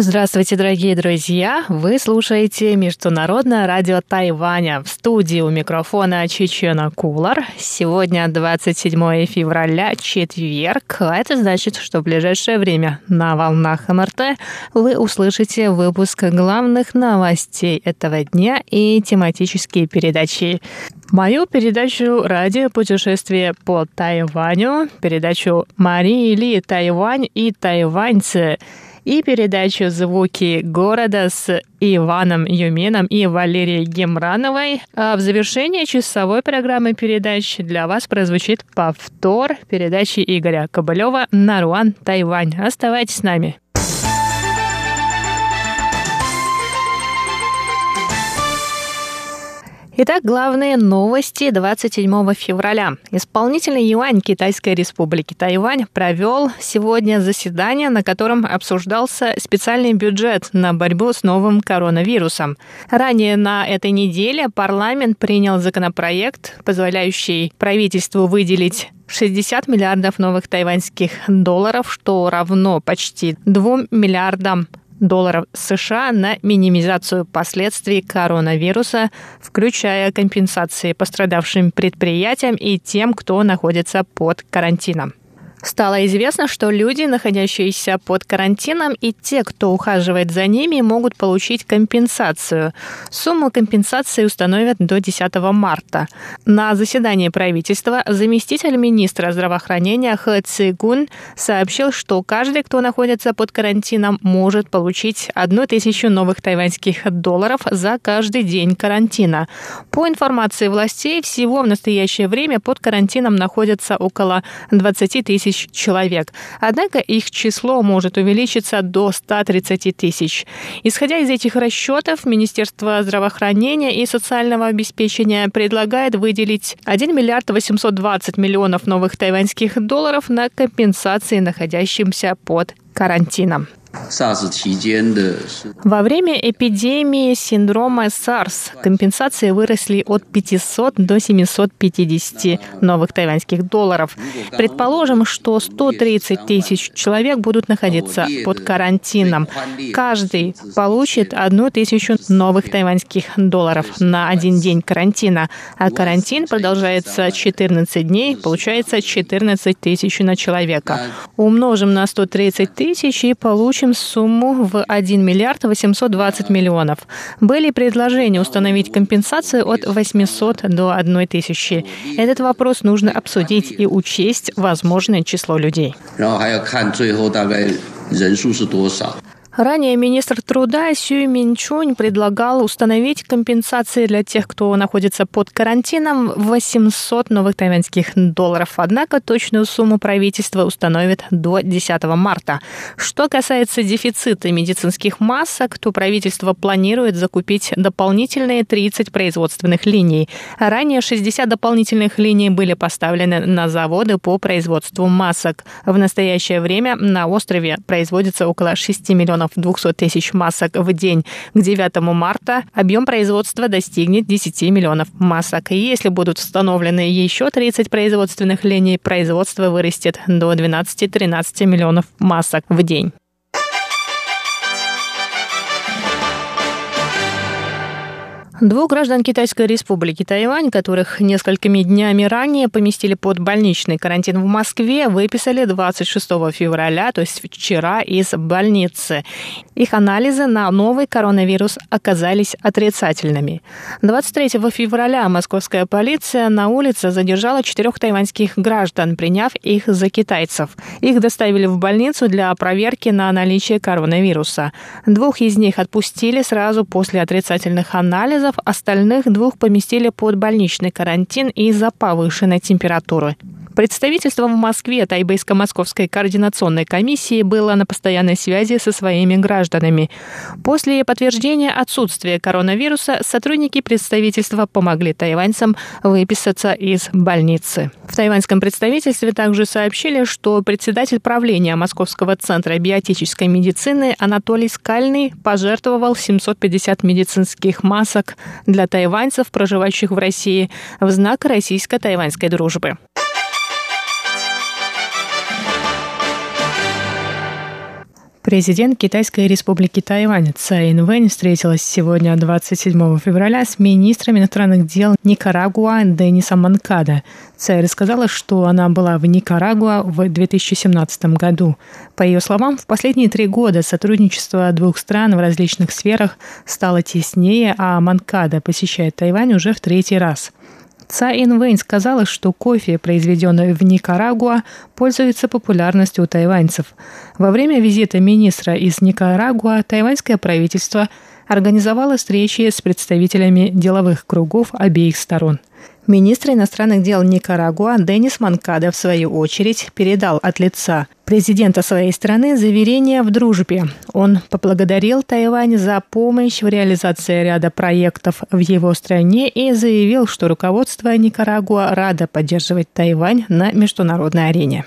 Здравствуйте, дорогие друзья! Вы слушаете Международное радио Тайваня. В студии у микрофона Чечена Кулар. Сегодня 27 февраля, четверг. А это значит, что в ближайшее время на волнах МРТ вы услышите выпуск главных новостей этого дня и тематические передачи. Мою передачу «Радио путешествие по Тайваню», передачу Марии Ли «Тайвань и тайваньцы» и передачу «Звуки города» с Иваном Юмином и Валерией Гемрановой. А в завершении часовой программы передач для вас прозвучит повтор передачи Игоря Кобылева «Наруан, Тайвань». Оставайтесь с нами. Итак, главные новости 27 февраля. Исполнительный юань Китайской республики Тайвань провел сегодня заседание, на котором обсуждался специальный бюджет на борьбу с новым коронавирусом. Ранее на этой неделе парламент принял законопроект, позволяющий правительству выделить 60 миллиардов новых тайваньских долларов, что равно почти 2 миллиардам долларов США на минимизацию последствий коронавируса, включая компенсации пострадавшим предприятиям и тем, кто находится под карантином. Стало известно, что люди, находящиеся под карантином, и те, кто ухаживает за ними, могут получить компенсацию. Сумму компенсации установят до 10 марта. На заседании правительства заместитель министра здравоохранения Хэ Цигун сообщил, что каждый, кто находится под карантином, может получить одну тысячу новых тайваньских долларов за каждый день карантина. По информации властей, всего в настоящее время под карантином находятся около 20 тысяч тысяч человек. Однако их число может увеличиться до 130 тысяч. Исходя из этих расчетов, Министерство здравоохранения и социального обеспечения предлагает выделить 1 миллиард 820 миллионов новых тайваньских долларов на компенсации находящимся под карантином. Во время эпидемии синдрома SARS компенсации выросли от 500 до 750 новых тайваньских долларов. Предположим, что 130 тысяч человек будут находиться под карантином. Каждый получит одну тысячу новых тайваньских долларов на один день карантина. А карантин продолжается 14 дней, получается 14 тысяч на человека. Умножим на 130 тысяч и получим увеличим сумму в 1 миллиард 820 миллионов. Были предложения установить компенсацию от 800 до 1 тысячи. Этот вопрос нужно обсудить и учесть возможное число людей. Ранее министр труда Сюй Минчунь предлагал установить компенсации для тех, кто находится под карантином, 800 новых тайваньских долларов. Однако точную сумму правительство установит до 10 марта. Что касается дефицита медицинских масок, то правительство планирует закупить дополнительные 30 производственных линий. Ранее 60 дополнительных линий были поставлены на заводы по производству масок. В настоящее время на острове производится около 6 миллионов миллионов 200 тысяч масок в день. К 9 марта объем производства достигнет 10 миллионов масок. И если будут установлены еще 30 производственных линий, производство вырастет до 12-13 миллионов масок в день. Двух граждан Китайской республики Тайвань, которых несколькими днями ранее поместили под больничный карантин в Москве, выписали 26 февраля, то есть вчера, из больницы. Их анализы на новый коронавирус оказались отрицательными. 23 февраля московская полиция на улице задержала четырех тайваньских граждан, приняв их за китайцев. Их доставили в больницу для проверки на наличие коронавируса. Двух из них отпустили сразу после отрицательных анализов, остальных двух поместили под больничный карантин из-за повышенной температуры. Представительство в Москве Тайбейско-Московской координационной комиссии было на постоянной связи со своими гражданами. После подтверждения отсутствия коронавируса сотрудники представительства помогли тайваньцам выписаться из больницы. В тайваньском представительстве также сообщили, что председатель правления Московского центра биотической медицины Анатолий Скальный пожертвовал 750 медицинских масок для тайваньцев, проживающих в России, в знак российско-тайваньской дружбы. Президент Китайской республики Тайвань Цай Инвэнь встретилась сегодня, 27 февраля, с министром иностранных дел Никарагуа Денисом Манкада. Цай рассказала, что она была в Никарагуа в 2017 году. По ее словам, в последние три года сотрудничество двух стран в различных сферах стало теснее, а Манкада посещает Тайвань уже в третий раз – Цаин Вэнь сказала, что кофе, произведенный в Никарагуа, пользуется популярностью у тайваньцев. Во время визита министра из Никарагуа тайваньское правительство организовало встречи с представителями деловых кругов обеих сторон. Министр иностранных дел Никарагуа Денис Манкада, в свою очередь, передал от лица президента своей страны заверение в дружбе. Он поблагодарил Тайвань за помощь в реализации ряда проектов в его стране и заявил, что руководство Никарагуа радо поддерживать Тайвань на международной арене.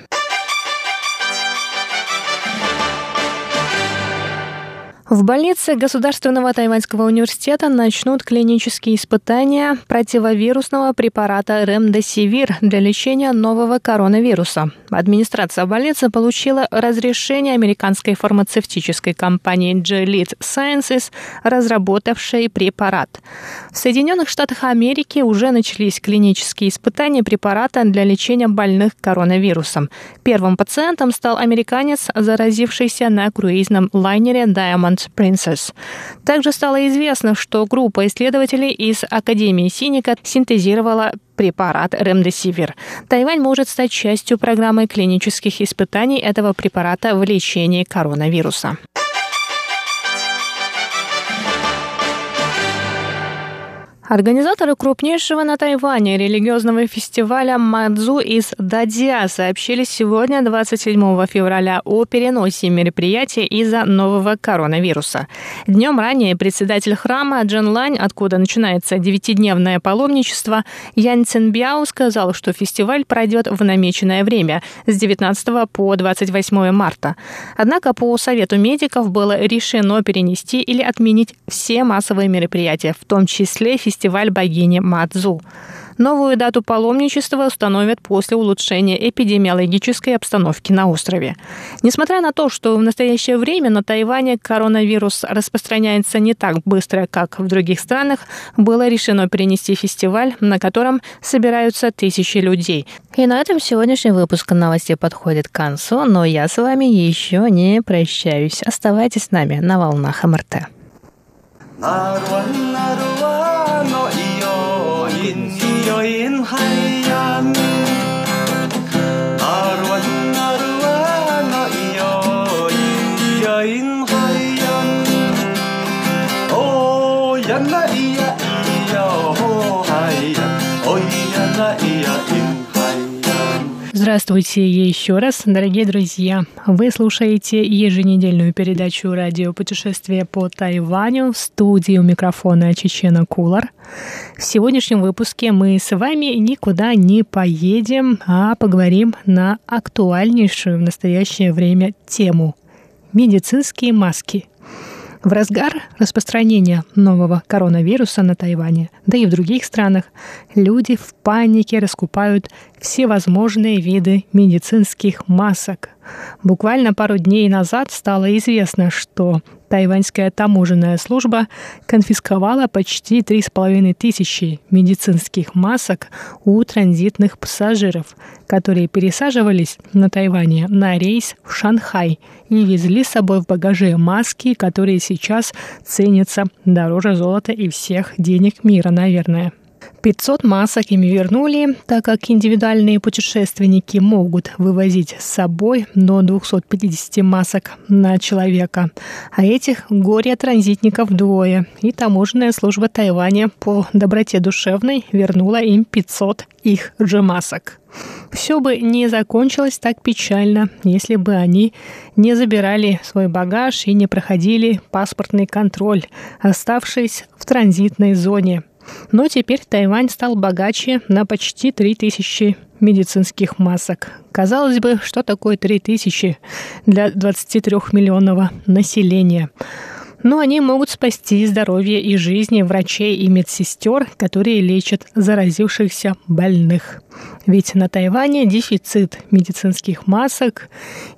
В больнице Государственного тайваньского университета начнут клинические испытания противовирусного препарата Ремдесивир для лечения нового коронавируса. Администрация больницы получила разрешение американской фармацевтической компании Gilead Sciences, разработавшей препарат. В Соединенных Штатах Америки уже начались клинические испытания препарата для лечения больных коронавирусом. Первым пациентом стал американец, заразившийся на круизном лайнере Diamond Princess. Также стало известно, что группа исследователей из Академии Синика синтезировала препарат Ремдесивир. Тайвань может стать частью программы клинических испытаний этого препарата в лечении коронавируса. Организаторы крупнейшего на Тайване религиозного фестиваля Мадзу из Дадзя сообщили сегодня, 27 февраля, о переносе мероприятия из-за нового коронавируса. Днем ранее председатель храма Джен Лань, откуда начинается девятидневное паломничество, Ян Цинбяо сказал, что фестиваль пройдет в намеченное время с 19 по 28 марта. Однако по совету медиков было решено перенести или отменить все массовые мероприятия, в том числе фестиваль фестиваль богини Мадзу. Новую дату паломничества установят после улучшения эпидемиологической обстановки на острове. Несмотря на то, что в настоящее время на Тайване коронавирус распространяется не так быстро, как в других странах, было решено перенести фестиваль, на котором собираются тысячи людей. И на этом сегодняшний выпуск новостей подходит к концу, но я с вами еще не прощаюсь. Оставайтесь с нами на волнах МРТ. Здравствуйте еще раз, дорогие друзья. Вы слушаете еженедельную передачу радио «Путешествие по Тайваню» в студии у микрофона Чечена Кулар. В сегодняшнем выпуске мы с вами никуда не поедем, а поговорим на актуальнейшую в настоящее время тему – медицинские маски – в разгар распространения нового коронавируса на Тайване, да и в других странах, люди в панике раскупают всевозможные виды медицинских масок. Буквально пару дней назад стало известно, что тайваньская таможенная служба конфисковала почти 3,5 тысячи медицинских масок у транзитных пассажиров, которые пересаживались на Тайване на рейс в Шанхай и везли с собой в багаже маски, которые сейчас ценятся дороже золота и всех денег мира, наверное. 500 масок им вернули, так как индивидуальные путешественники могут вывозить с собой до 250 масок на человека. А этих горе-транзитников двое. И таможенная служба Тайваня по доброте душевной вернула им 500 их же масок. Все бы не закончилось так печально, если бы они не забирали свой багаж и не проходили паспортный контроль, оставшись в транзитной зоне – но теперь Тайвань стал богаче на почти 3000 медицинских масок. Казалось бы, что такое 3000 для 23 миллионного населения? Но они могут спасти здоровье и жизни врачей и медсестер, которые лечат заразившихся больных. Ведь на Тайване дефицит медицинских масок,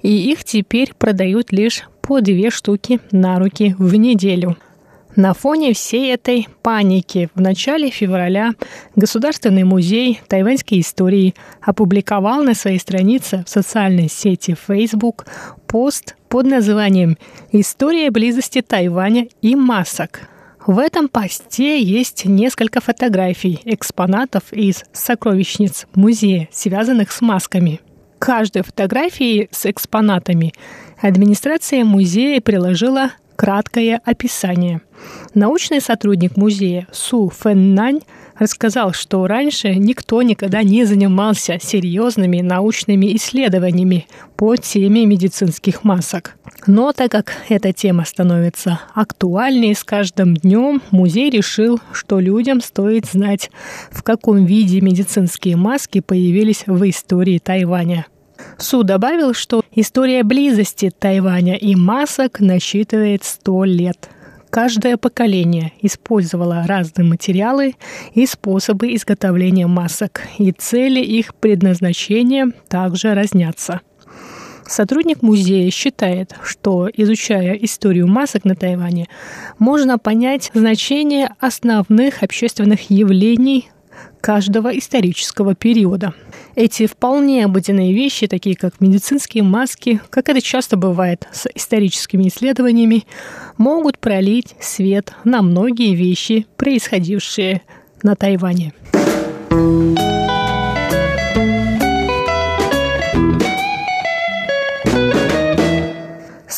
и их теперь продают лишь по две штуки на руки в неделю – на фоне всей этой паники в начале февраля Государственный музей тайваньской истории опубликовал на своей странице в социальной сети Facebook пост под названием «История близости Тайваня и масок». В этом посте есть несколько фотографий экспонатов из сокровищниц музея, связанных с масками. Каждой фотографии с экспонатами администрация музея приложила краткое описание. Научный сотрудник музея Су Фэннань рассказал, что раньше никто никогда не занимался серьезными научными исследованиями по теме медицинских масок. Но так как эта тема становится актуальней с каждым днем, музей решил, что людям стоит знать, в каком виде медицинские маски появились в истории Тайваня. Су добавил, что история близости Тайваня и масок насчитывает 100 лет. Каждое поколение использовало разные материалы и способы изготовления масок, и цели их предназначения также разнятся. Сотрудник музея считает, что, изучая историю масок на Тайване, можно понять значение основных общественных явлений каждого исторического периода. Эти вполне обыденные вещи, такие как медицинские маски, как это часто бывает с историческими исследованиями, могут пролить свет на многие вещи, происходившие на Тайване.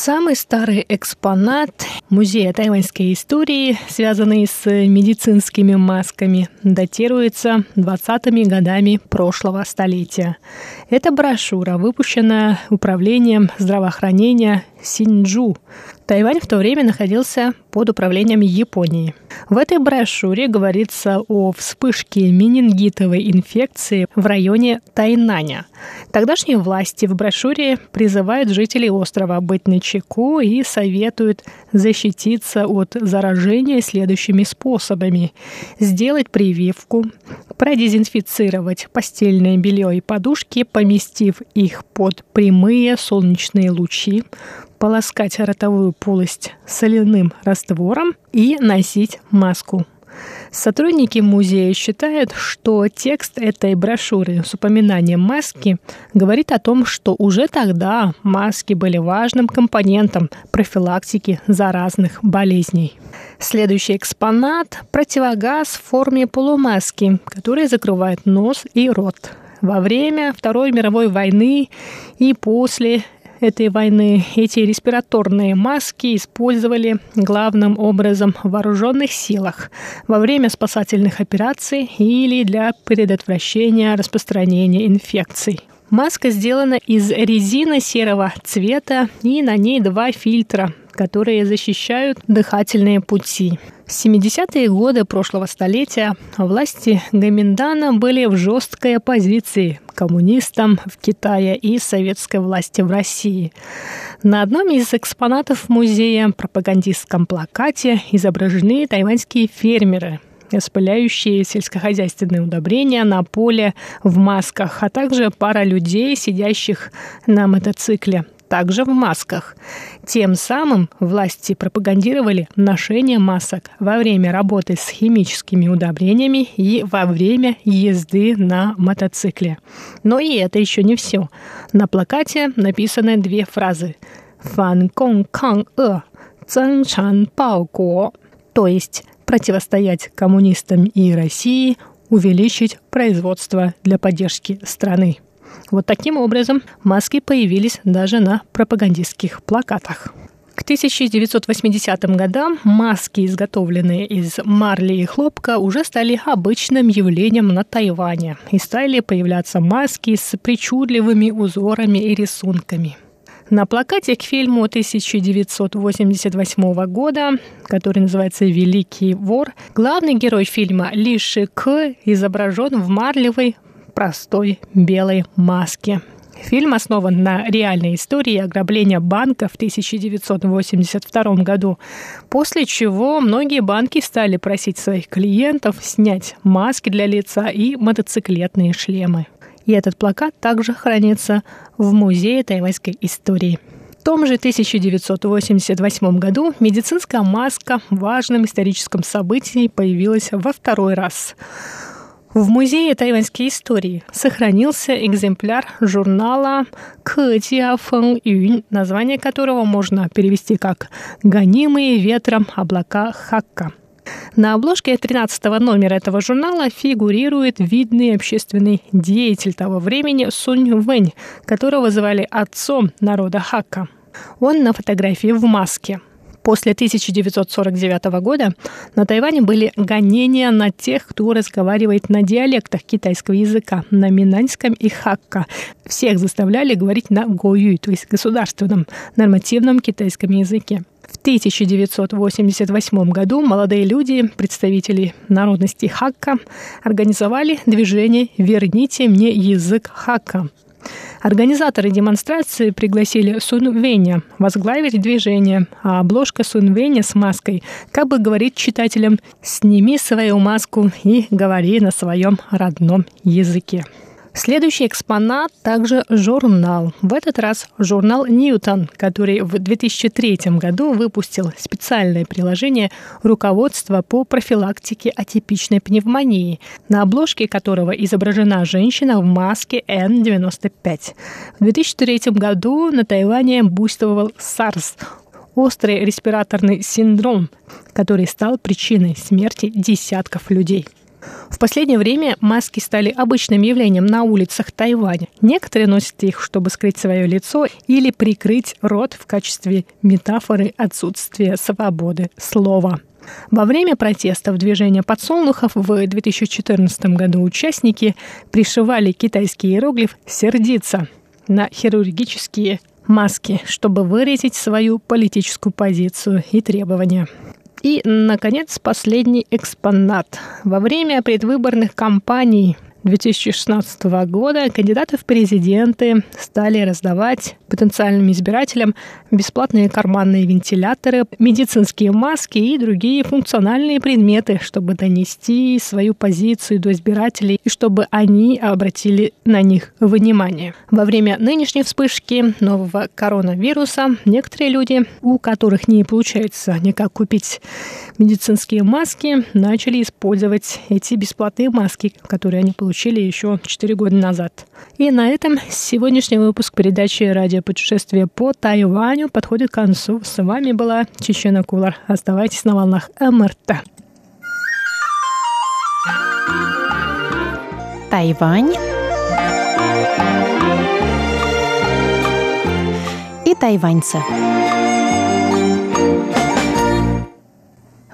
Самый старый экспонат музея тайваньской истории, связанный с медицинскими масками, датируется 20-ми годами прошлого столетия. Это брошюра, выпущенная Управлением здравоохранения Синджу. Тайвань в то время находился под управлением Японии. В этой брошюре говорится о вспышке менингитовой инфекции в районе Тайнаня. Тогдашние власти в брошюре призывают жителей острова быть начеку и советуют защититься от заражения следующими способами. Сделать прививку, продезинфицировать постельное белье и подушки, поместив их под прямые солнечные лучи, полоскать ротовую полость соляным раствором и носить маску. Сотрудники музея считают, что текст этой брошюры с упоминанием маски говорит о том, что уже тогда маски были важным компонентом профилактики заразных болезней. Следующий экспонат – противогаз в форме полумаски, который закрывает нос и рот. Во время Второй мировой войны и после этой войны эти респираторные маски использовали главным образом в вооруженных силах во время спасательных операций или для предотвращения распространения инфекций. Маска сделана из резины серого цвета и на ней два фильтра, которые защищают дыхательные пути. В 70-е годы прошлого столетия власти Гаминдана были в жесткой оппозиции коммунистам в Китае и советской власти в России. На одном из экспонатов музея пропагандистском плакате изображены тайваньские фермеры, распыляющие сельскохозяйственные удобрения на поле в масках, а также пара людей, сидящих на мотоцикле также в масках. Тем самым власти пропагандировали ношение масок во время работы с химическими удобрениями и во время езды на мотоцикле. Но и это еще не все. На плакате написаны две фразы «Фан Кong Кан Э», «Цэн Чан Ко», то есть противостоять коммунистам и России, увеличить производство для поддержки страны. Вот таким образом маски появились даже на пропагандистских плакатах. К 1980 годам маски, изготовленные из марли и хлопка, уже стали обычным явлением на Тайване и стали появляться маски с причудливыми узорами и рисунками. На плакате к фильму 1988 года, который называется «Великий вор», главный герой фильма Ли Ши К изображен в марлевой простой белой маске – Фильм основан на реальной истории ограбления банка в 1982 году, после чего многие банки стали просить своих клиентов снять маски для лица и мотоциклетные шлемы. И этот плакат также хранится в Музее тайваньской истории. В том же 1988 году медицинская маска в важном историческом событии появилась во второй раз. В Музее тайваньской истории сохранился экземпляр журнала «Кэдиа Фэн Юнь», название которого можно перевести как «Гонимые ветром облака Хакка». На обложке 13 номера этого журнала фигурирует видный общественный деятель того времени Сунь Вэнь, которого звали отцом народа Хакка. Он на фотографии в маске – После 1949 года на Тайване были гонения на тех, кто разговаривает на диалектах китайского языка, на минаньском и хакка. Всех заставляли говорить на гоюй, то есть государственном, нормативном китайском языке. В 1988 году молодые люди, представители народности Хакка, организовали движение «Верните мне язык Хакка», Организаторы демонстрации пригласили Сун Веня возглавить движение, а обложка Сун Веня с маской как бы говорит читателям «Сними свою маску и говори на своем родном языке». Следующий экспонат также журнал. В этот раз журнал «Ньютон», который в 2003 году выпустил специальное приложение руководства по профилактике атипичной пневмонии, на обложке которого изображена женщина в маске N95. В 2003 году на Тайване буйствовал SARS – острый респираторный синдром, который стал причиной смерти десятков людей. В последнее время маски стали обычным явлением на улицах Тайваня. Некоторые носят их, чтобы скрыть свое лицо или прикрыть рот в качестве метафоры отсутствия свободы слова. Во время протестов движения подсолнухов в 2014 году участники пришивали китайский иероглиф «сердиться» на хирургические маски, чтобы выразить свою политическую позицию и требования. И, наконец, последний экспонат. Во время предвыборных кампаний 2016 года кандидаты в президенты стали раздавать потенциальным избирателям бесплатные карманные вентиляторы, медицинские маски и другие функциональные предметы, чтобы донести свою позицию до избирателей и чтобы они обратили на них внимание. Во время нынешней вспышки нового коронавируса некоторые люди, у которых не получается никак купить медицинские маски, начали использовать эти бесплатные маски, которые они получили еще 4 года назад. И на этом сегодняшний выпуск передачи «Радиопутешествие по Тайваню» подходит к концу. С вами была Чечена Кулар. Оставайтесь на волнах МРТ. Тайвань и тайваньцы.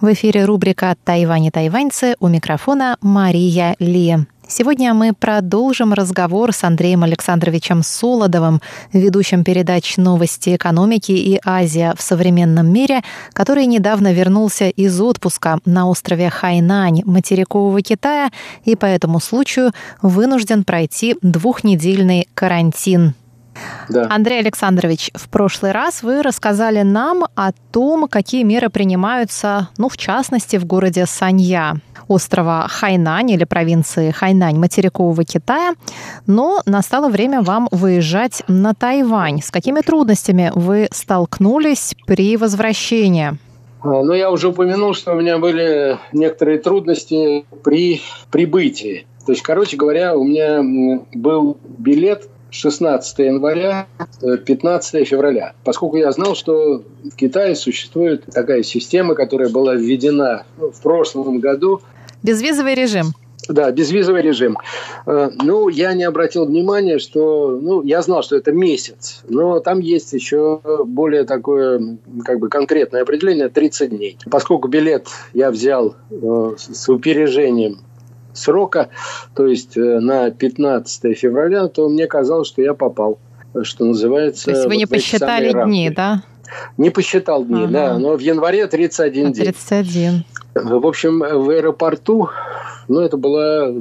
В эфире рубрика «Тайвань и тайваньцы» у микрофона Мария Ли. Сегодня мы продолжим разговор с Андреем Александровичем Солодовым, ведущим передач «Новости экономики» и «Азия в современном мире», который недавно вернулся из отпуска на острове Хайнань материкового Китая и по этому случаю вынужден пройти двухнедельный карантин да. Андрей Александрович, в прошлый раз вы рассказали нам о том, какие меры принимаются, ну, в частности, в городе Санья, острова Хайнань или провинции Хайнань материкового Китая. Но настало время вам выезжать на Тайвань. С какими трудностями вы столкнулись при возвращении? А, ну, я уже упомянул, что у меня были некоторые трудности при прибытии. То есть, короче говоря, у меня был билет 16 января, 15 э, февраля. Поскольку я знал, что в Китае существует такая система, которая была введена в прошлом году. Безвизовый режим. Да, безвизовый режим. Э, ну, я не обратил внимания, что... Ну, я знал, что это месяц, но там есть еще более такое, как бы, конкретное определение – 30 дней. Поскольку билет я взял э, с упережением срока, то есть э, на 15 февраля, то мне казалось, что я попал, что называется... То есть вы не посчитали дни, да? Не посчитал дни, ага. да, но в январе 31 день. 31. В общем, в аэропорту, ну, это была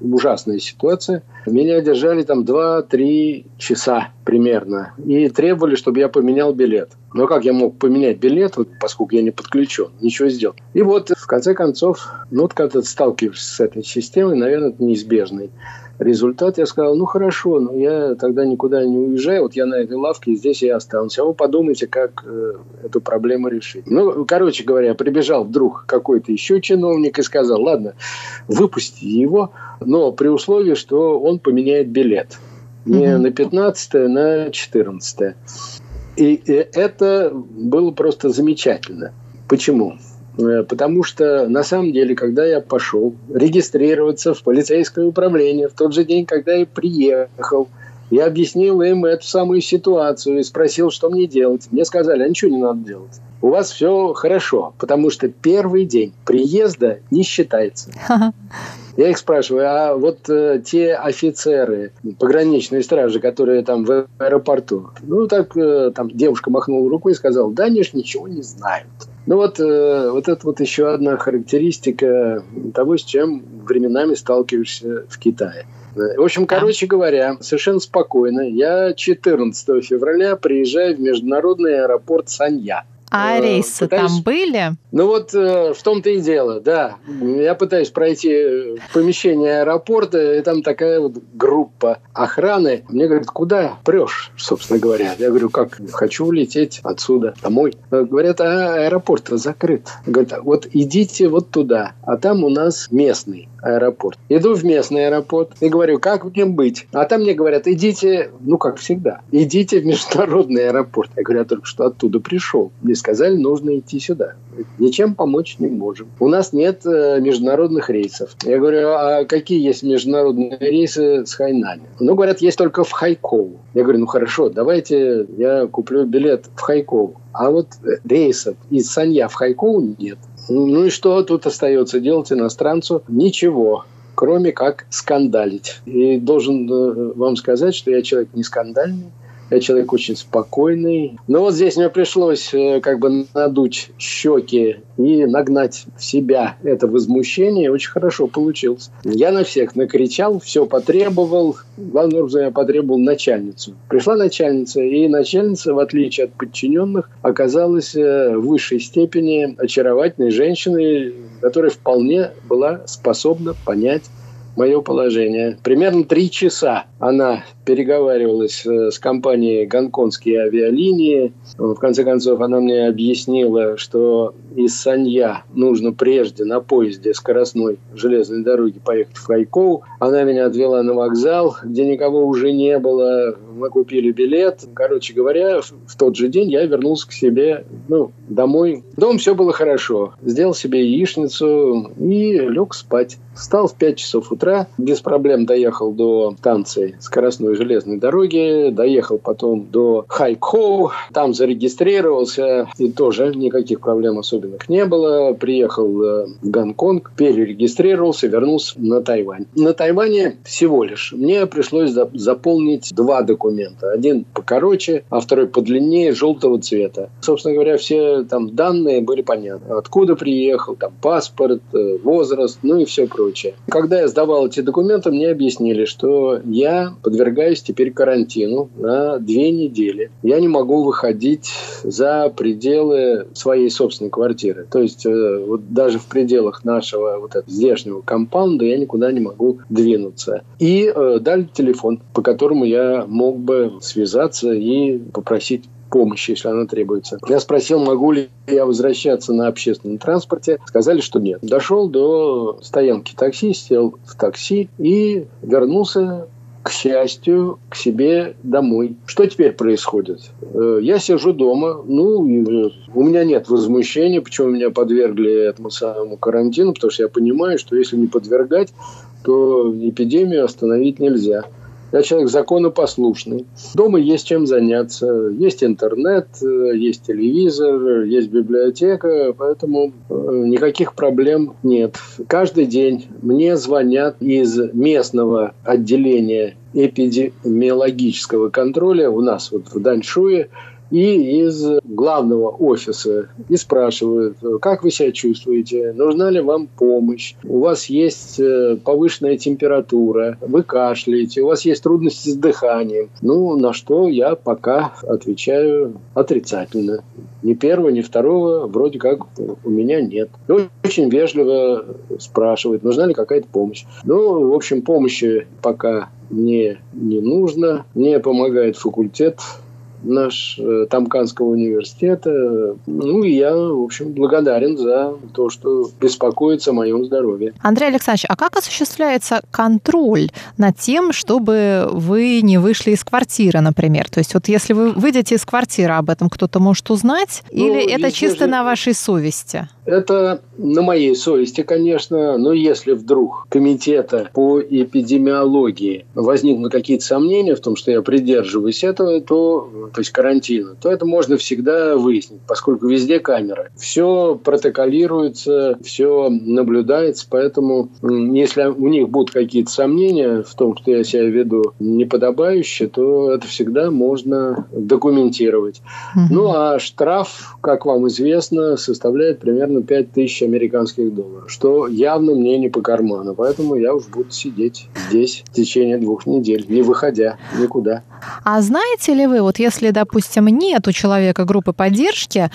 ужасная ситуация. Меня держали там 2-3 часа примерно и требовали, чтобы я поменял билет. Но как я мог поменять билет, поскольку я не подключен, ничего сделать. И вот, в конце концов, ну, вот когда ты сталкиваешься с этой системой, наверное, это неизбежный результат. Я сказал, ну, хорошо, но я тогда никуда не уезжаю, вот я на этой лавке, здесь я останусь. А вы подумайте, как э, эту проблему решить. Ну, короче говоря, прибежал вдруг какой-то еще чиновник и сказал, ладно, выпусти его, но при условии, что он поменяет билет. Не mm-hmm. на 15 на 14 и, и это было просто замечательно. Почему? Э, потому что на самом деле, когда я пошел регистрироваться в полицейское управление в тот же день, когда я приехал, я объяснил им эту самую ситуацию и спросил, что мне делать. Мне сказали, а ничего не надо делать. У вас все хорошо, потому что первый день приезда не считается. Я их спрашиваю, а вот э, те офицеры пограничной стражи, которые там в аэропорту, ну так э, там девушка махнула рукой и сказала, да они же ничего не знают. Ну вот, э, вот это вот еще одна характеристика того, с чем временами сталкиваешься в Китае. В общем, короче говоря, совершенно спокойно. Я 14 февраля приезжаю в международный аэропорт Санья. А э, рейсы пытаюсь... там были? Ну вот э, в том-то и дело, да. Я пытаюсь пройти помещение аэропорта, и там такая вот группа охраны. Мне говорят, куда прешь, собственно говоря? Я говорю, как, хочу улететь отсюда домой. Говорят, а аэропорт закрыт. Говорят, вот идите вот туда, а там у нас местный аэропорт. Иду в местный аэропорт и говорю, как мне быть? А там мне говорят, идите, ну как всегда, идите в международный аэропорт. Я говорю, я только что оттуда пришел. Мне сказали, нужно идти сюда. Ничем помочь не можем. У нас нет э, международных рейсов. Я говорю, а какие есть международные рейсы с Хайнани? Ну, говорят, есть только в Хайкоу. Я говорю, ну хорошо, давайте я куплю билет в Хайкоу. А вот рейсов из Санья в Хайкоу нет. Ну и что тут остается делать иностранцу? Ничего кроме как скандалить. И должен э, вам сказать, что я человек не скандальный, я человек очень спокойный. Но вот здесь мне пришлось э, как бы надуть щеки и нагнать в себя это возмущение. Очень хорошо получилось. Я на всех накричал, все потребовал. Главным образом я потребовал начальницу. Пришла начальница, и начальница, в отличие от подчиненных, оказалась э, в высшей степени очаровательной женщиной, которая вполне была способна понять мое положение. Примерно три часа она переговаривалась э, с компанией «Гонконгские авиалинии». В конце концов, она мне объяснила, что из Санья нужно прежде на поезде скоростной железной дороги поехать в Хайкоу. Она меня отвела на вокзал, где никого уже не было. Мы купили билет. Короче говоря, в тот же день я вернулся к себе ну, домой. Дом все было хорошо. Сделал себе яичницу и лег спать. Встал в 5 часов утра, без проблем доехал до станции скоростной железной дороги, доехал потом до Хайкоу, там зарегистрировался, и тоже никаких проблем особенных не было. Приехал э, в Гонконг, перерегистрировался, вернулся на Тайвань. На Тайване всего лишь мне пришлось заполнить два документа. Один покороче, а второй подлиннее, желтого цвета. Собственно говоря, все там данные были понятны. Откуда приехал, там паспорт, э, возраст, ну и все прочее. Когда я сдавал эти документы, мне объяснили, что я подвергаюсь теперь карантину на две недели. Я не могу выходить за пределы своей собственной квартиры. То есть э, вот даже в пределах нашего вот этого здешнего компаунда я никуда не могу двинуться. И э, дали телефон, по которому я мог бы связаться и попросить помощи, если она требуется. Я спросил, могу ли я возвращаться на общественном транспорте. Сказали, что нет. Дошел до стоянки такси, сел в такси и вернулся к счастью, к себе домой. Что теперь происходит? Э, я сижу дома, ну, у меня нет возмущения, почему меня подвергли этому самому карантину, потому что я понимаю, что если не подвергать, то эпидемию остановить нельзя. Я человек законопослушный. Дома есть чем заняться. Есть интернет, есть телевизор, есть библиотека, поэтому э, никаких проблем нет. Каждый день мне звонят из местного отделения эпидемиологического контроля у нас вот в Даньшуе и из главного офиса и спрашивают, как вы себя чувствуете, нужна ли вам помощь, у вас есть э, повышенная температура, вы кашляете, у вас есть трудности с дыханием. Ну, на что я пока отвечаю отрицательно. Ни первого, ни второго вроде как у меня нет. Очень вежливо спрашивают, нужна ли какая-то помощь. Ну, в общем, помощи пока мне не нужно. Мне помогает факультет наш э, Тамканского университета. Ну, и я, в общем, благодарен за то, что беспокоится о моем здоровье. Андрей Александрович, а как осуществляется контроль над тем, чтобы вы не вышли из квартиры, например? То есть вот если вы выйдете из квартиры, об этом кто-то может узнать? Ну, или это чисто же... на вашей совести? Это на моей совести, конечно, но если вдруг комитета по эпидемиологии возникнут какие-то сомнения в том, что я придерживаюсь этого, то, то есть карантина, то это можно всегда выяснить, поскольку везде камеры. Все протоколируется, все наблюдается, поэтому если у них будут какие-то сомнения в том, что я себя веду неподобающе, то это всегда можно документировать. Угу. Ну а штраф, как вам известно, составляет примерно примерно 5 тысяч американских долларов, что явно мне не по карману. Поэтому я уж буду сидеть здесь в течение двух недель, не выходя никуда. А знаете ли вы, вот если, допустим, нет у человека группы поддержки,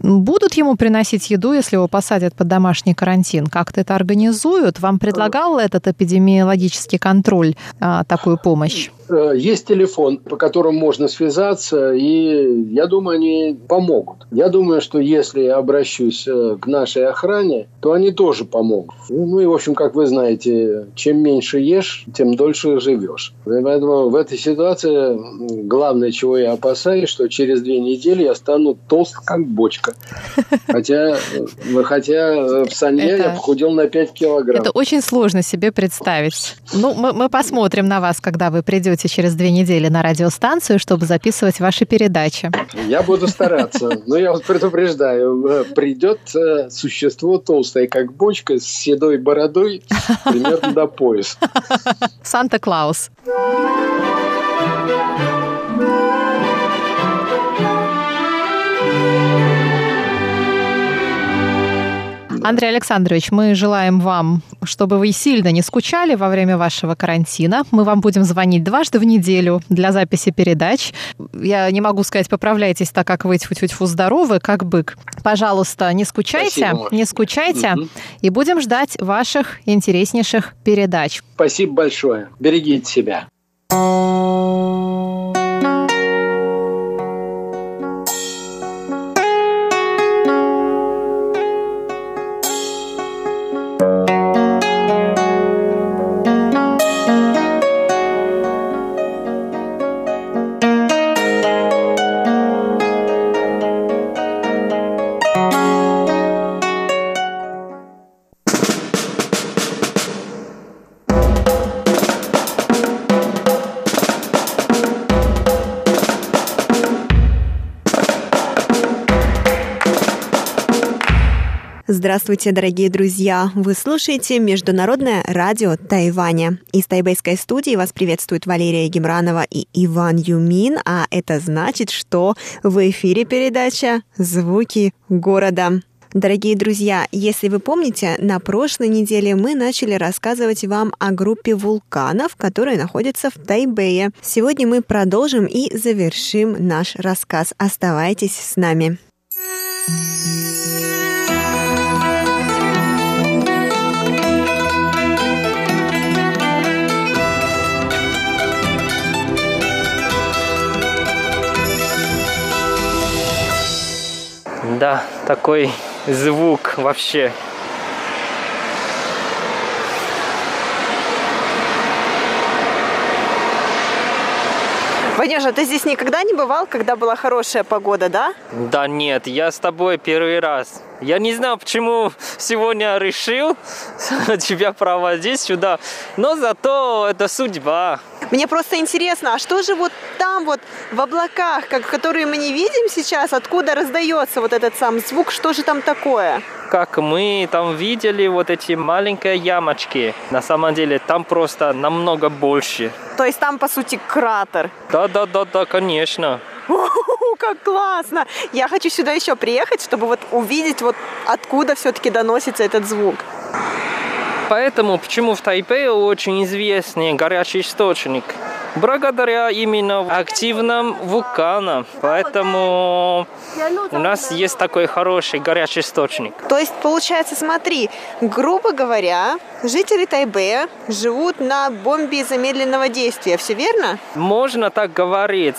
будут ему приносить еду, если его посадят под домашний карантин? Как-то это организуют? Вам предлагал этот эпидемиологический контроль а, такую помощь? Э, есть телефон, по которому можно связаться, и я думаю, они помогут. Я думаю, что если я обращусь э, к нашей охране, то они тоже помогут. Ну и, в общем, как вы знаете, чем меньше ешь, тем дольше живешь. Поэтому в этой ситуации главное, чего я опасаюсь, что через две недели я стану толст, как бочка. Хотя, э, хотя в Санье это, я похудел на 5 килограмм. Это очень сложно себе представить. Ну, мы, мы посмотрим на вас, когда вы придете придете через две недели на радиостанцию, чтобы записывать ваши передачи. Я буду стараться. Но я вас предупреждаю, э, придет э, существо толстое, как бочка, с седой бородой, примерно до пояса. Санта-Клаус. Андрей Александрович, мы желаем вам, чтобы вы сильно не скучали во время вашего карантина. Мы вам будем звонить дважды в неделю для записи передач. Я не могу сказать, поправляйтесь так, как вы тьфу-тьфу здоровы, как бык. Пожалуйста, не скучайте, Спасибо, не скучайте, угу. и будем ждать ваших интереснейших передач. Спасибо большое. Берегите себя. Здравствуйте, дорогие друзья! Вы слушаете Международное радио Тайваня. Из тайбэйской студии вас приветствует Валерия Гемранова и Иван Юмин, а это значит, что в эфире передача «Звуки города». Дорогие друзья, если вы помните, на прошлой неделе мы начали рассказывать вам о группе вулканов, которые находятся в Тайбэе. Сегодня мы продолжим и завершим наш рассказ. Оставайтесь с нами. Да, такой звук вообще. Ванюша, ты здесь никогда не бывал, когда была хорошая погода, да? Да нет, я с тобой первый раз. Я не знаю, почему сегодня решил тебя проводить сюда, но зато это судьба. Мне просто интересно, а что же вот там вот в облаках, как, которые мы не видим сейчас, откуда раздается вот этот сам звук, что же там такое? Как мы там видели вот эти маленькие ямочки, на самом деле там просто намного больше. То есть там, по сути, кратер? Да-да-да-да, конечно. как классно! Я хочу сюда еще приехать, чтобы вот увидеть, вот откуда все-таки доносится этот звук поэтому почему в Тайпе очень известный горячий источник? Благодаря именно активным вулканам. Поэтому у нас есть такой хороший горячий источник. То есть, получается, смотри, грубо говоря, жители Тайбе живут на бомбе замедленного действия, все верно? Можно так говорить.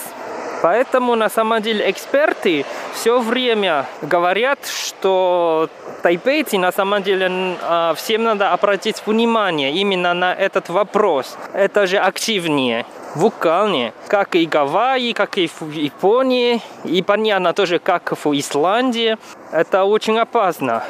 Поэтому на самом деле эксперты все время говорят, что тайпейцы на самом деле а, всем надо обратить внимание именно на этот вопрос. Это же активнее вулканы, как и Гавайи, как и в Японии, и понятно тоже, как в Исландии. Это очень опасно.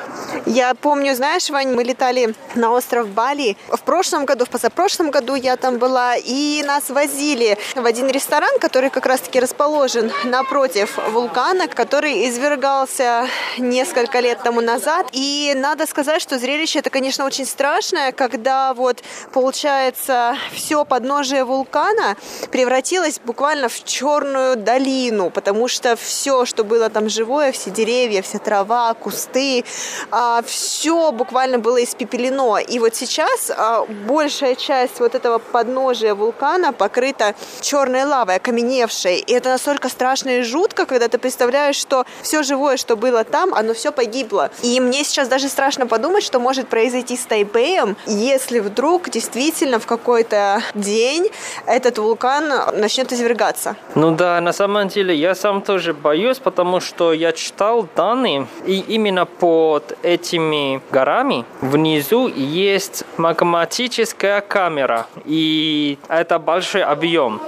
Я помню, знаешь, Вань, мы летали на остров Бали. В прошлом году, в позапрошлом году я там была, и нас возили в один ресторан, который как раз-таки расположен напротив вулкана, который извергался несколько лет тому назад. И надо сказать, что зрелище это, конечно, очень страшное, когда вот получается все подножие вулкана превратилось буквально в черную долину, потому что все, что было там живое, все деревья, вся трава, кусты, а, все буквально было испепелено. И вот сейчас а, большая часть вот этого подножия вулкана покрыта черной лавой, окаменевшей. И это настолько страшно и жутко, когда ты представляешь, что все живое, что было там, оно все погибло. И мне сейчас даже страшно подумать, что может произойти с Тайпеем, если вдруг действительно в какой-то день этот вулкан начнет извергаться. Ну да, на самом деле я сам тоже боюсь, потому что я читал данные, и именно под этими горами внизу есть магматическая камера, и это большой объем.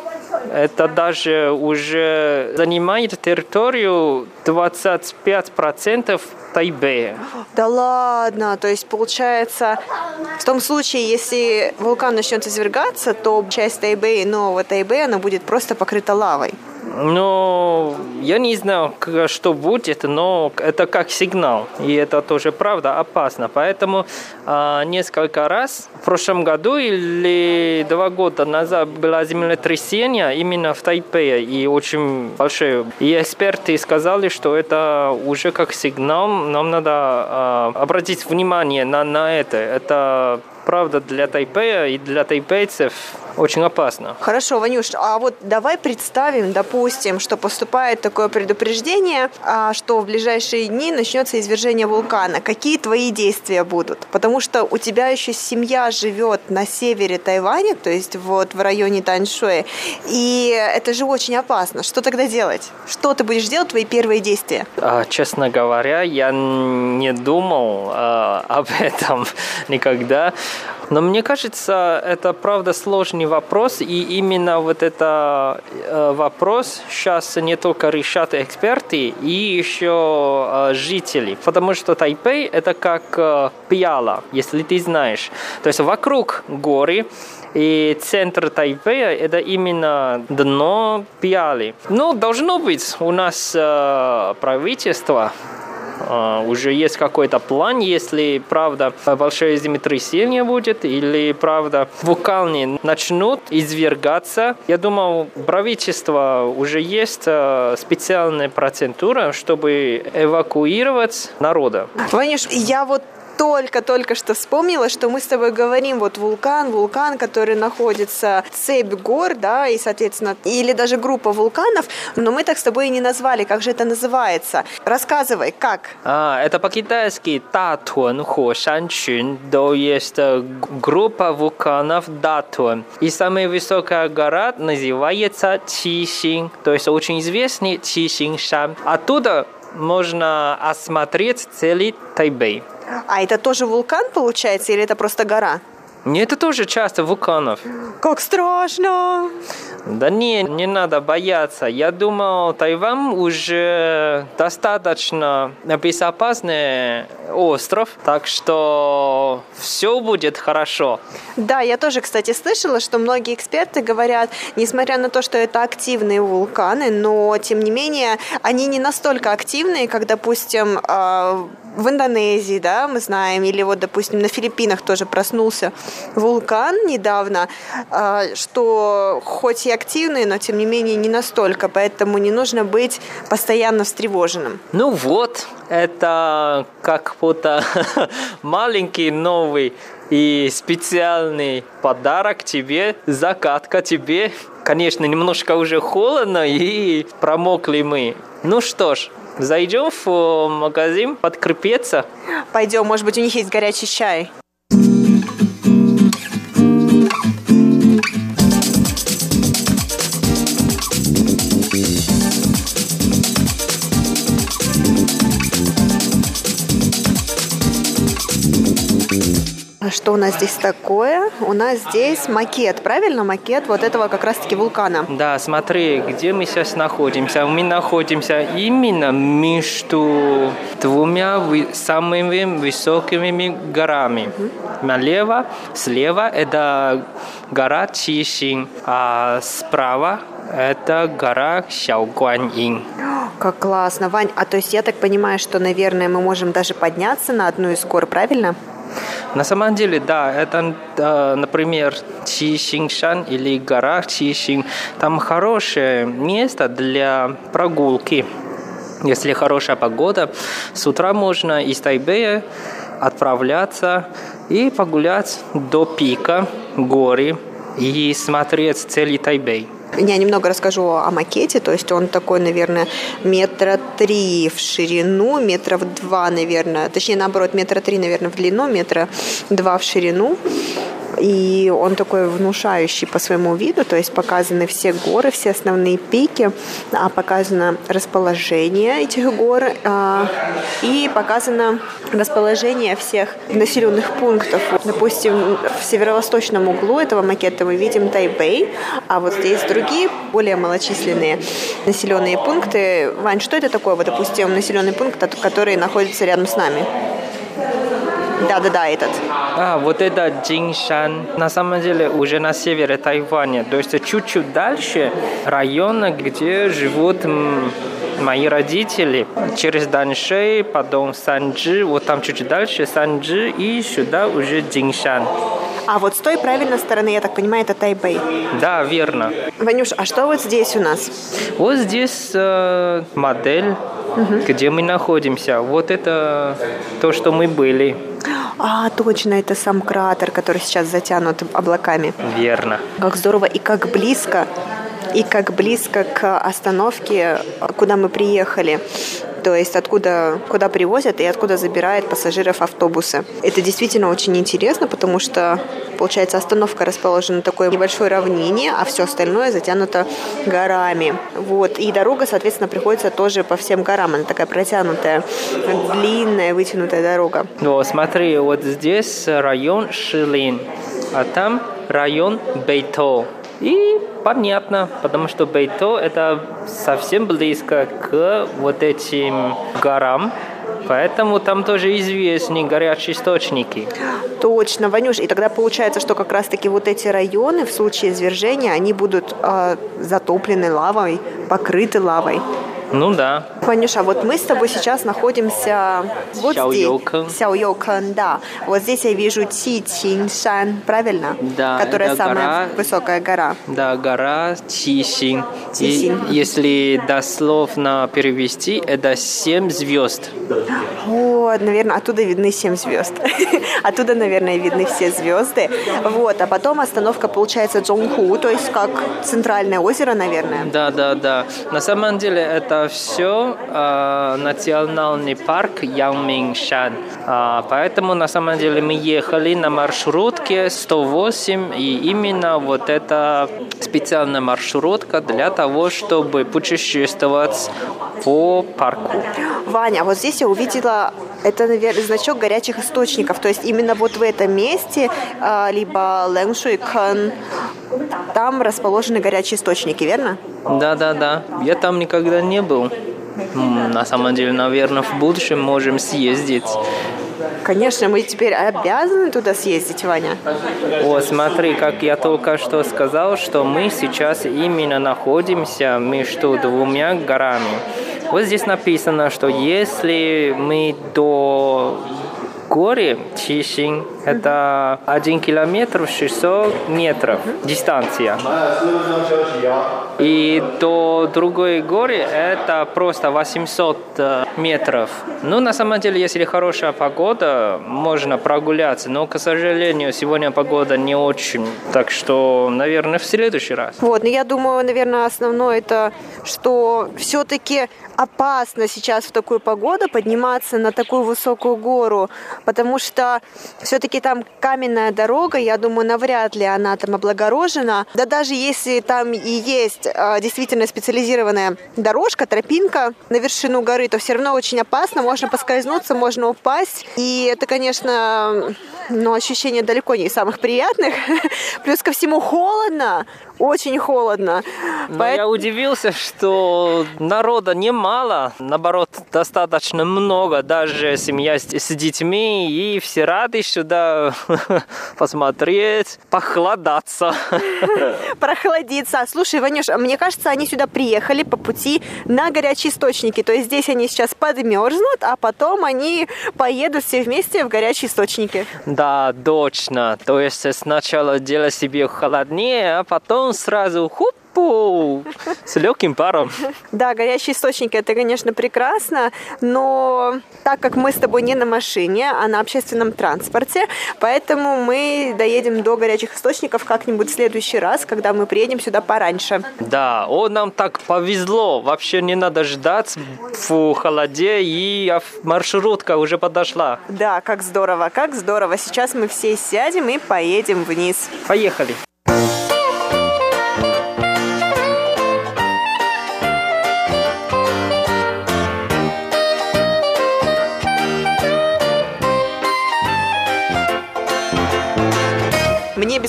Это даже уже занимает территорию 25% Тайбэя. Да ладно, то есть получается, в том случае, если вулкан начнет извергаться, то часть Тайбэя, нового Тайбэя, она будет просто покрыта лавой. Ну, я не знаю, что будет, но это как сигнал. И это тоже правда опасно. Поэтому а, несколько раз в прошлом году или два года назад было землетрясение именно в Тайпе и очень большое. И эксперты сказали, что это уже как сигнал, нам надо а, обратить внимание на, на это. Это правда для Тайпея и для тайпейцев очень опасно. Хорошо, Ванюш, а вот давай представим, допустим, что поступает такое предупреждение, а, что в ближайшие дни начнется извержение вулкана. Какие твои действия будут? Потому что у тебя еще семья живет на севере Тайваня, то есть вот в районе Таньшуэ, и это же очень опасно. Что тогда делать? Что ты будешь делать, твои первые действия? А, честно говоря, я не думал а, об этом никогда. Но мне кажется, это правда сложный вопрос, и именно вот это э, вопрос сейчас не только решат эксперты и еще э, жители, потому что Тайпей это как э, пиала, если ты знаешь. То есть вокруг горы, и центр Тайпея – это именно дно пиали. Ну, должно быть у нас э, правительство, уже есть какой-то план, если правда большое землетрясение будет или правда вулканы начнут извергаться. Я думаю, правительство уже есть а, специальная процентура, чтобы эвакуировать народа. Ваниш, я вот только-только что вспомнила, что мы с тобой говорим вот вулкан, вулкан, который находится цепь гор, да, и, соответственно, или даже группа вулканов, но мы так с тобой и не назвали, как же это называется. Рассказывай, как? А, это по-китайски Датун Хошанчун, то есть э, группа вулканов Датун. И самая высокая гора называется Чисин, то есть очень известный Чисин-шан. Оттуда можно осмотреть целый Тайбэй. А это тоже вулкан получается или это просто гора? Нет, это тоже часто вулканов. Как страшно! Да не, не надо бояться. Я думал, Тайвань уже достаточно безопасный остров, так что все будет хорошо. Да, я тоже, кстати, слышала, что многие эксперты говорят, несмотря на то, что это активные вулканы, но тем не менее они не настолько активные, как, допустим, а, в Индонезии, да, мы знаем, или вот, допустим, на Филиппинах тоже проснулся вулкан недавно, а, что хоть и активный, но тем не менее не настолько, поэтому не нужно быть постоянно встревоженным. Ну вот, это как будто маленький новый и специальный подарок тебе, закатка тебе. Конечно, немножко уже холодно и промокли мы. Ну что ж, Зайдем в магазин подкрепиться. Пойдем, может быть, у них есть горячий чай. Что у нас здесь такое? У нас здесь макет, правильно? Макет вот этого как раз-таки вулкана. Да, смотри, где мы сейчас находимся. Мы находимся именно между двумя вы, самыми высокими горами. Угу. Налево, слева это гора Чишин, а справа это гора Сяогуаньин. Как классно, Вань. А то есть я так понимаю, что, наверное, мы можем даже подняться на одну из гор, правильно? На самом деле, да, это, например, Чишиншан или гора Чишин. Там хорошее место для прогулки. Если хорошая погода, с утра можно из Тайбэя отправляться и погулять до пика горы и смотреть целый Тайбэй. Я немного расскажу о макете, то есть он такой, наверное, метра три в ширину, метров два, наверное, точнее, наоборот, метра три, наверное, в длину, метра два в ширину. И он такой внушающий по своему виду, то есть показаны все горы, все основные пики, а показано расположение этих гор а, и показано расположение всех населенных пунктов. Допустим, в северо-восточном углу этого макета мы видим Тайбэй, а вот здесь другие, более малочисленные населенные пункты. Вань, что это такое, вот, допустим, населенный пункт, который находится рядом с нами? Да-да-да, этот. А, вот это Джиншан. На самом деле уже на севере Тайваня. То есть чуть-чуть дальше района, где живут мои родители. Через Даншей, потом Санджи, вот там чуть-чуть дальше Санджи и сюда уже Джиншан. А вот с той правильной стороны, я так понимаю, это Тайбэй. Да, верно. Ванюш, а что вот здесь у нас? Вот здесь э, модель, угу. где мы находимся. Вот это то, что мы были. А, точно, это сам кратер, который сейчас затянут облаками. Верно. Как здорово и как близко и как близко к остановке, куда мы приехали то есть откуда, куда привозят и откуда забирают пассажиров автобусы. Это действительно очень интересно, потому что, получается, остановка расположена на такой небольшой равнине, а все остальное затянуто горами. Вот. И дорога, соответственно, приходится тоже по всем горам. Она такая протянутая, длинная, вытянутая дорога. Ну, смотри, вот здесь район Шилин, а там район Бейто. И понятно, потому что Бейто это совсем близко к вот этим горам, Поэтому там тоже известны горячие источники. Точно, Ванюш. И тогда получается, что как раз-таки вот эти районы в случае извержения, они будут э, затоплены лавой, покрыты лавой. Ну да. Ванюша, вот мы с тобой сейчас находимся вот здесь. Сяоюкэн, да. Вот здесь я вижу Чи Чин правильно? Да. Которая самая гора, высокая гора. Да, гора Чи Син. И если дословно перевести, это семь звезд. Вот, наверное, оттуда видны семь звезд. оттуда, наверное, видны все звезды. Вот, а потом остановка получается Джонгху, то есть как центральное озеро, наверное. Да, да, да. На самом деле это это все э, национальный парк Янминшан. Э, поэтому на самом деле мы ехали на маршрутке 108, и именно вот эта специальная маршрутка для того, чтобы путешествовать по парку. Ваня, вот здесь я увидела Это, наверное, значок горячих источников. То есть именно вот в этом месте, а, либо Лэнгшуйхан, там расположены горячие источники, верно? Да, да, да. Я там никогда не был. На самом деле, наверное, в будущем можем съездить. Конечно, мы теперь обязаны туда съездить, Ваня. О, смотри, как я только что сказал, что мы сейчас именно находимся между двумя горами. Вот здесь написано, что если мы до горы Чишин, это 1 километр 600 метров дистанция. И до другой горы это просто 800 э, метров. Ну, на самом деле, если хорошая погода, можно прогуляться. Но, к сожалению, сегодня погода не очень. Так что, наверное, в следующий раз. Вот, но я думаю, наверное, основное это, что все-таки опасно сейчас в такую погоду подниматься на такую высокую гору, потому что все-таки там каменная дорога, я думаю, навряд ли она там облагорожена. Да даже если там и есть а, действительно специализированная дорожка, тропинка на вершину горы, то все равно очень опасно, можно поскользнуться, можно упасть. И это, конечно, ну, ощущение далеко не из самых приятных. Плюс ко всему холодно, очень холодно. Но Поэт... я удивился, что народа немало, наоборот, достаточно много, даже семья с, с детьми, и все рады сюда посмотреть, похладаться. Прохладиться. Слушай, Ванюш, мне кажется, они сюда приехали по пути на горячие источники, то есть здесь они сейчас подмерзнут, а потом они поедут все вместе в горячие источники. Да, точно. То есть сначала делать себе холоднее, а потом сразу хуп, с легким паром. Да, горячие источники это, конечно, прекрасно, но так как мы с тобой не на машине, а на общественном транспорте, поэтому мы доедем до горячих источников как-нибудь в следующий раз, когда мы приедем сюда пораньше. Да, о, нам так повезло. Вообще не надо ждать в холоде, и маршрутка уже подошла. Да, как здорово, как здорово. Сейчас мы все сядем и поедем вниз. Поехали.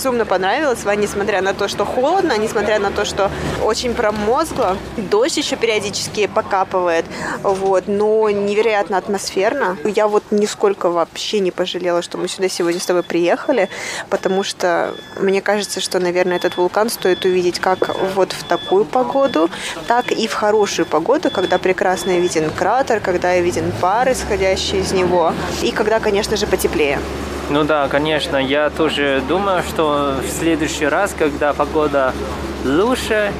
Безумно понравилось, несмотря на то, что холодно, несмотря на то, что очень промозгло. Дождь еще периодически покапывает, вот, но невероятно атмосферно. Я вот нисколько вообще не пожалела, что мы сюда сегодня с тобой приехали, потому что мне кажется, что, наверное, этот вулкан стоит увидеть как вот в такую погоду, так и в хорошую погоду, когда прекрасно виден кратер, когда виден пар, исходящий из него, и когда, конечно же, потеплее. Ну да, конечно, я тоже думаю, что в следующий раз, когда погода лучше,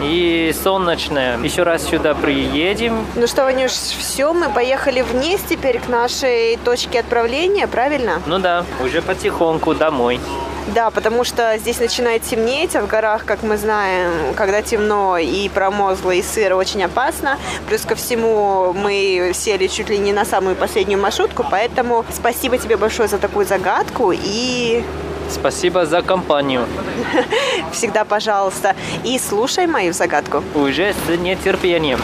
и солнечная. Еще раз сюда приедем. Ну что, Ванюш, все, мы поехали вниз теперь к нашей точке отправления, правильно? Ну да, уже потихоньку домой. Да, потому что здесь начинает темнеть, а в горах, как мы знаем, когда темно и промозгло, и сыро, очень опасно. Плюс ко всему мы сели чуть ли не на самую последнюю маршрутку, поэтому спасибо тебе большое за такую загадку и Спасибо за компанию. Всегда пожалуйста. И слушай мою загадку. Уже с нетерпением.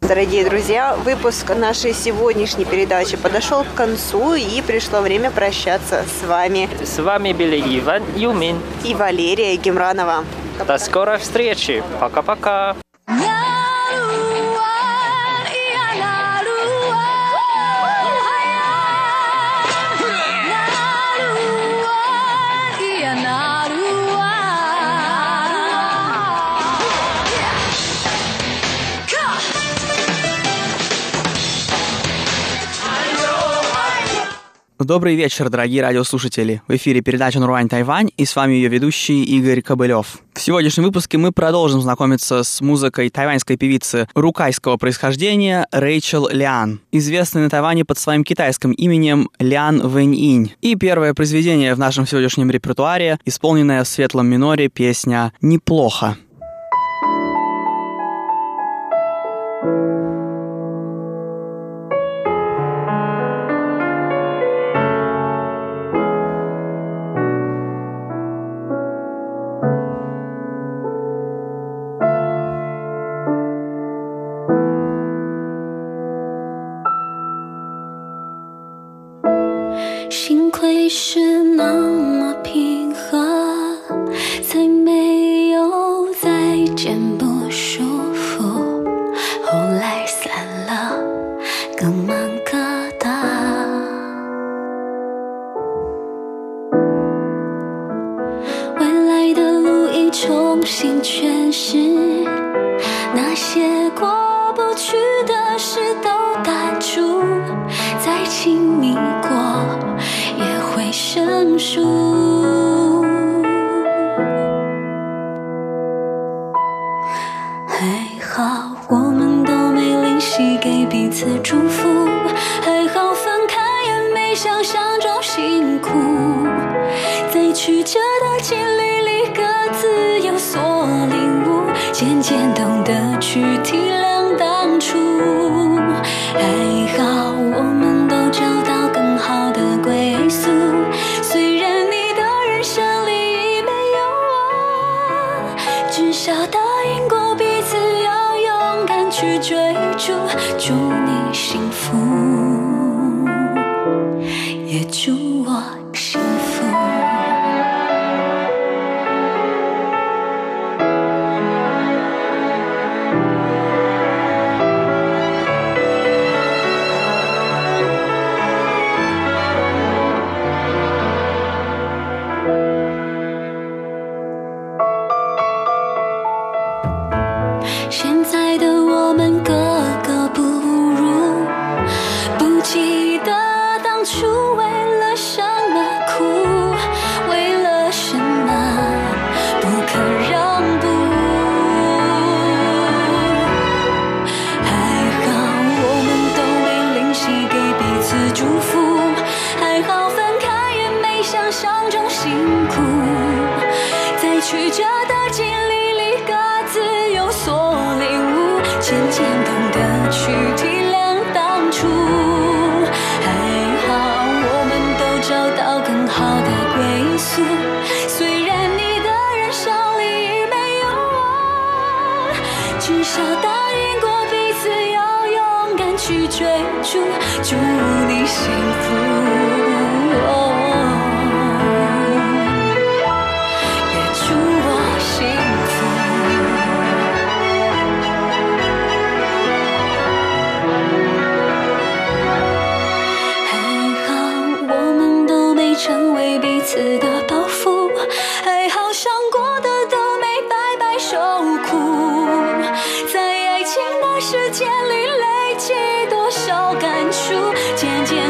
Дорогие друзья, выпуск нашей сегодняшней передачи подошел к концу и пришло время прощаться с вами. С вами были Иван Юмин и Валерия Гемранова. До скорой встречи. Пока-пока. Yeah! Добрый вечер, дорогие радиослушатели. В эфире передача «Нурвань Тайвань» и с вами ее ведущий Игорь Кобылев. В сегодняшнем выпуске мы продолжим знакомиться с музыкой тайваньской певицы рукайского происхождения Рэйчел Лян, известной на Тайване под своим китайским именем Лян Вэнь-инь. И первое произведение в нашем сегодняшнем репертуаре, исполненное в светлом миноре песня «Неплохо». 渐懂得去体谅当初爱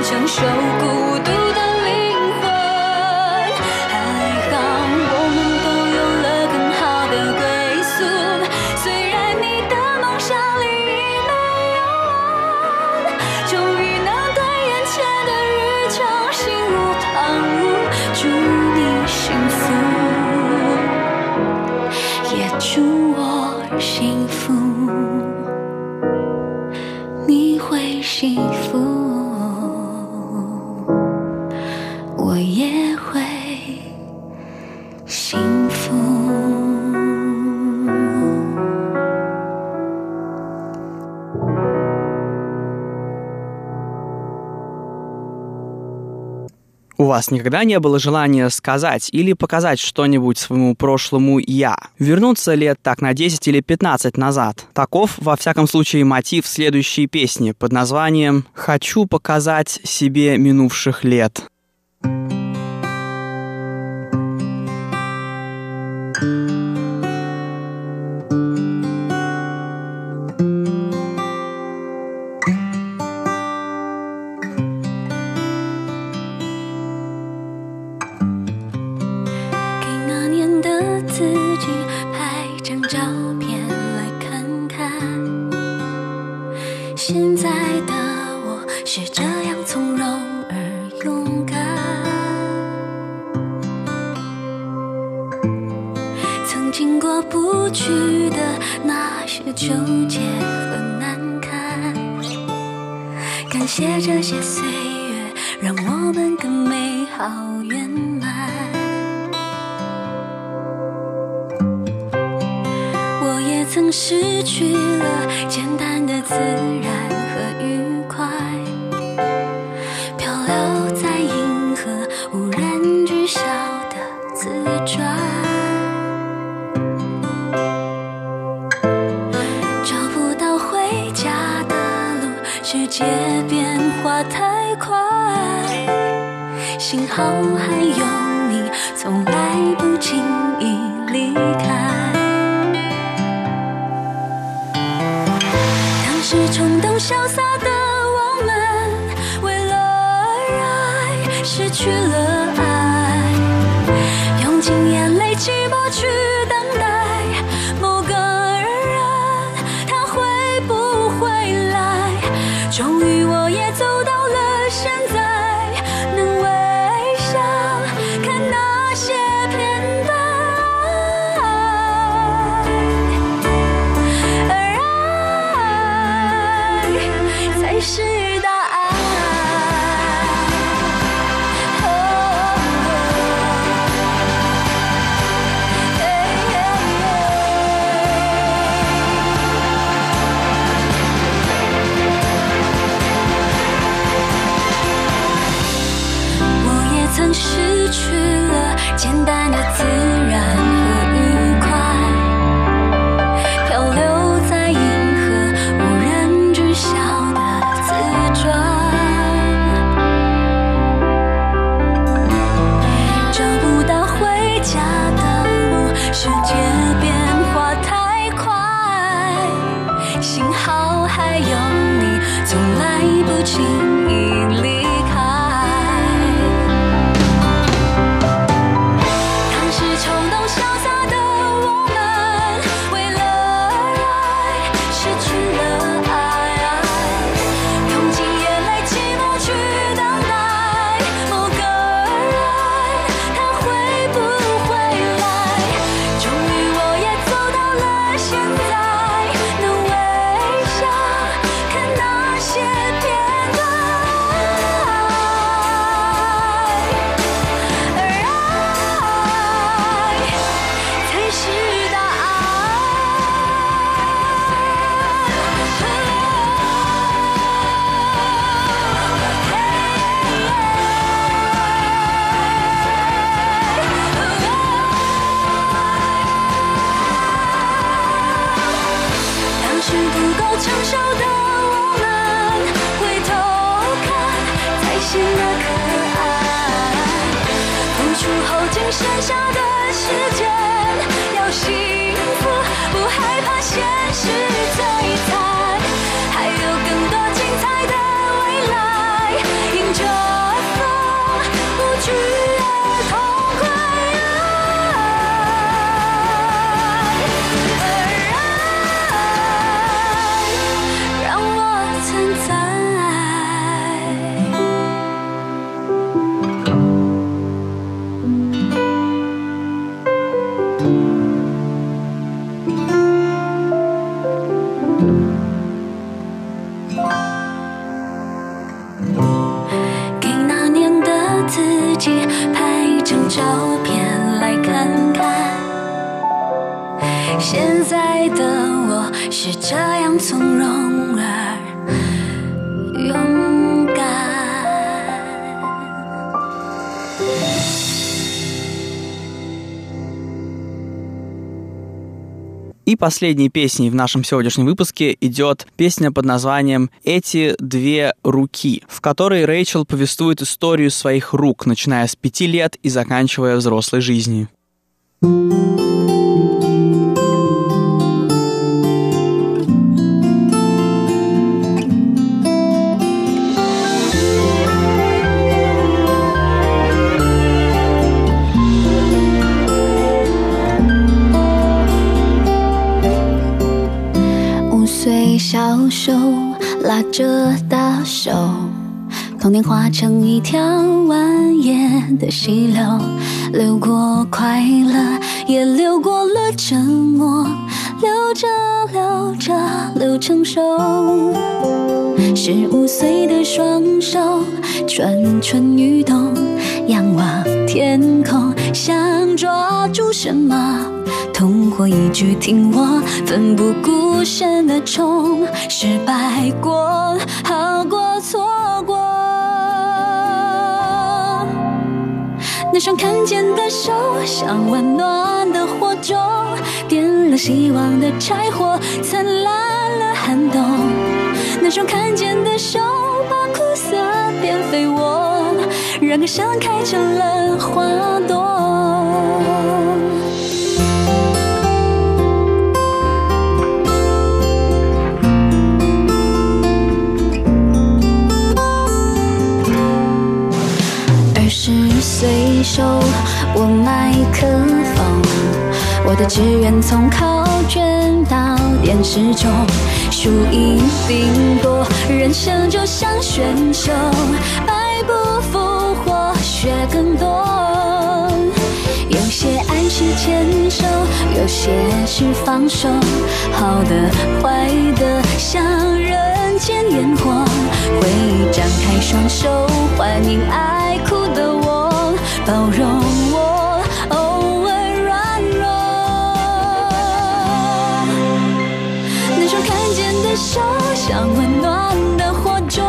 享受孤独。У вас никогда не было желания сказать или показать что-нибудь своему прошлому «я», вернуться лет так на 10 или 15 назад. Таков, во всяком случае, мотив следующей песни под названием «Хочу показать себе минувших лет». 过不去的那些纠结和难堪感谢这些岁月让我们更美好圆满。我也曾失去了简单的自然。好，还有你，从来不紧。Последней песней в нашем сегодняшнем выпуске идет песня под названием «Эти две руки», в которой Рэйчел повествует историю своих рук, начиная с пяти лет и заканчивая взрослой жизнью. “五拉着大手，童年化成一条蜿蜒的溪流，流过快乐，也流过了沉默，流着流着流成熟。十五岁的双手蠢蠢欲动，仰望天空，想抓住什么？痛过一句听我，奋不顾身的冲，失败过，好过错过。那双看见的手，像温暖的火种，点了希望的柴火，灿烂了寒冬。那双看见的手，把苦涩变肥沃，让歌声开成了花朵。手，我麦克风。我的志愿从考卷到电视中，输赢并多，人生就像选秀，败不复活，学更多。有些爱是牵手，有些是放手，好的坏的像人间烟火，会张开双手欢迎爱，包容我偶尔软弱。那双看见的手，像温暖的火种，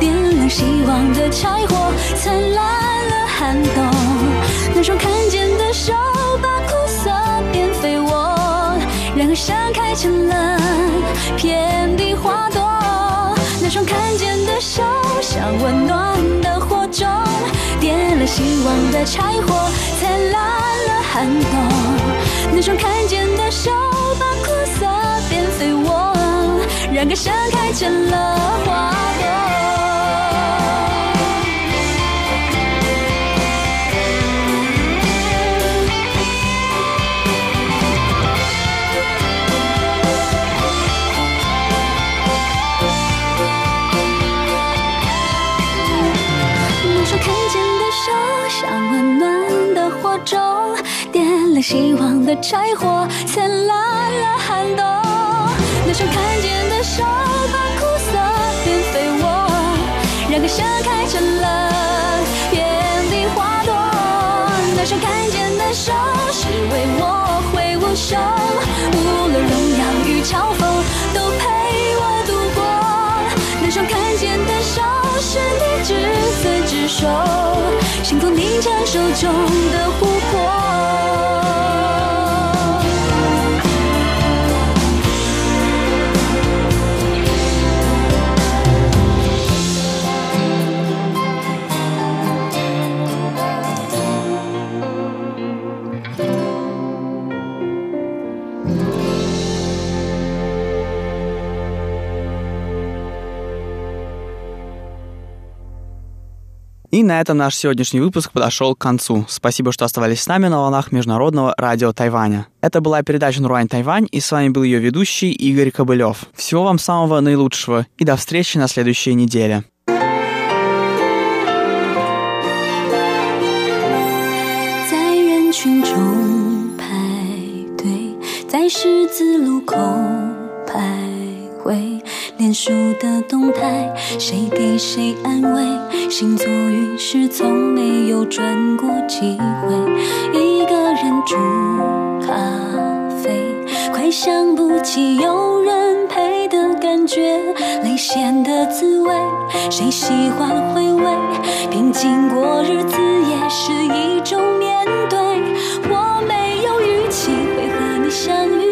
点亮希望的柴火，灿烂了寒冬。那双看见的手，把苦涩变肥沃，然后盛开成了遍地花朵。那双看见的手，像温暖的火种，点了希望的柴火，灿烂了寒冬。那双看见的手，把苦涩变肥沃，让歌盛开成了花朵。希望的柴火，灿烂了寒冬。那双看见的手，把苦涩变肥沃，然后盛开成了遍地花朵。那双看见的手，是为我挥舞手，无论荣耀与嘲讽，都陪我度过。那双看见的手，是你执子之手，幸福凝成手中的琥珀。И на этом наш сегодняшний выпуск подошел к концу. Спасибо, что оставались с нами на волнах Международного радио Тайваня. Это была передача «Нуруань Тайвань», и с вами был ее ведущий Игорь Кобылев. Всего вам самого наилучшего, и до встречи на следующей неделе. 脸书的动态，谁给谁安慰？星座运势从没有转过机会，一个人煮咖啡，快想不起有人陪的感觉，泪咸的滋味，谁喜欢回味？平静过日子也是一种面对。我没有预期会和你相遇，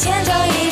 前脚一